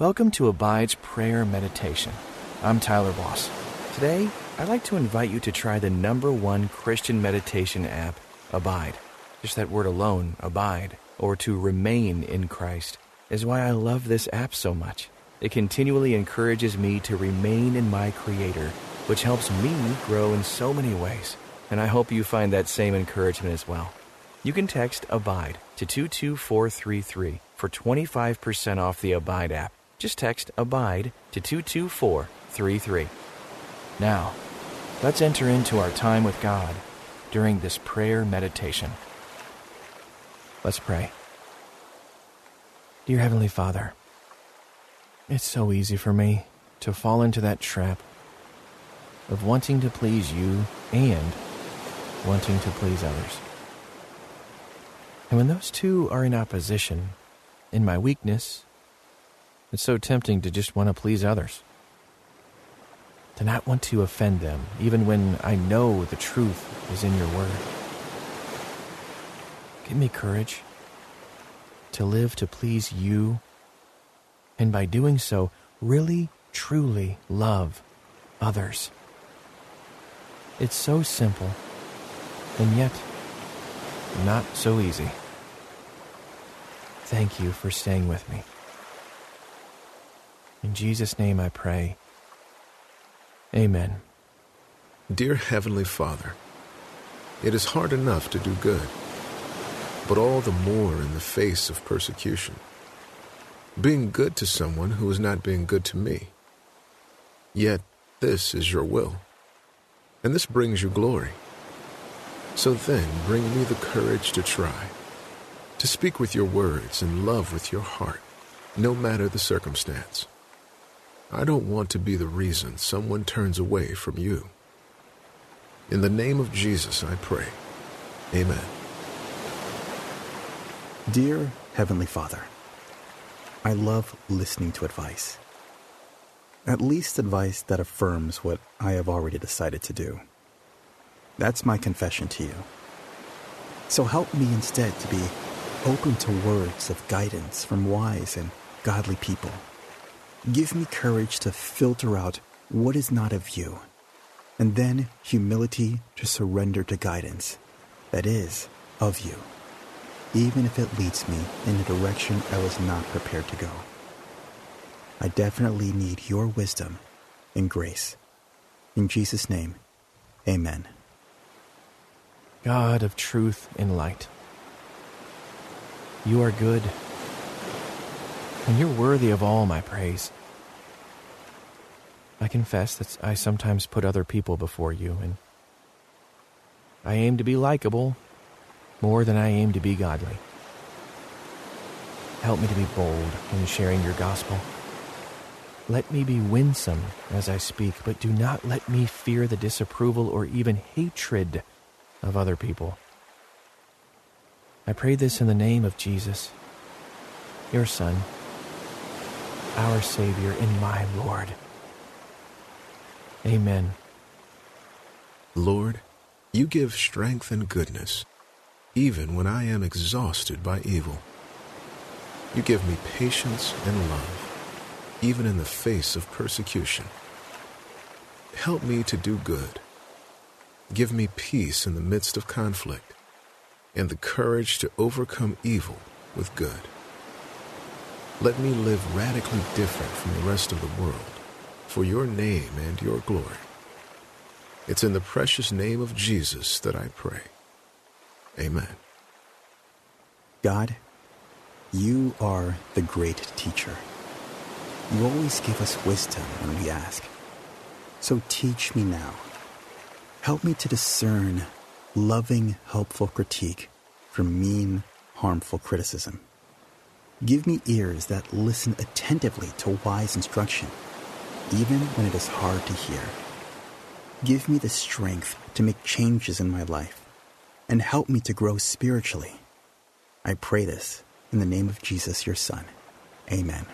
Welcome to Abide's Prayer Meditation. I'm Tyler Boss. Today, I'd like to invite you to try the number one Christian meditation app, Abide. Just that word alone, abide, or to remain in Christ, is why I love this app so much. It continually encourages me to remain in my Creator, which helps me grow in so many ways. And I hope you find that same encouragement as well. You can text ABIDE to 22433 for 25% off the Abide app just text ABIDE to 22433. Now, let's enter into our time with God during this prayer meditation. Let's pray. Dear Heavenly Father, it's so easy for me to fall into that trap of wanting to please you and wanting to please others. And when those two are in opposition, in my weakness, it's so tempting to just want to please others, to not want to offend them, even when I know the truth is in your word. Give me courage to live to please you, and by doing so, really, truly love others. It's so simple, and yet not so easy. Thank you for staying with me. In Jesus' name I pray. Amen. Dear Heavenly Father, it is hard enough to do good, but all the more in the face of persecution. Being good to someone who is not being good to me. Yet this is your will, and this brings you glory. So then, bring me the courage to try, to speak with your words and love with your heart, no matter the circumstance. I don't want to be the reason someone turns away from you. In the name of Jesus, I pray. Amen. Dear Heavenly Father, I love listening to advice. At least advice that affirms what I have already decided to do. That's my confession to you. So help me instead to be open to words of guidance from wise and godly people Give me courage to filter out what is not of you, and then humility to surrender to guidance that is of you, even if it leads me in a direction I was not prepared to go. I definitely need your wisdom and grace. In Jesus' name, amen. God of truth and light, you are good and you're worthy of all my praise. I confess that I sometimes put other people before you, and I aim to be likable more than I aim to be godly. Help me to be bold in sharing your gospel. Let me be winsome as I speak, but do not let me fear the disapproval or even hatred of other people. I pray this in the name of Jesus, your Son our Savior and my Lord. Amen. Lord, you give strength and goodness, even when I am exhausted by evil. You give me patience and love, even in the face of persecution. Help me to do good. Give me peace in the midst of conflict, and the courage to overcome evil with good. Let me live radically different from the rest of the world for your name and your glory. It's in the precious name of Jesus that I pray. Amen. God, you are the great teacher. You always give us wisdom when we ask. So teach me now. Help me to discern loving, helpful critique from mean, harmful criticism. Give me ears that listen attentively to wise instruction, even when it is hard to hear. Give me the strength to make changes in my life and help me to grow spiritually. I pray this in the name of Jesus, your Son. Amen.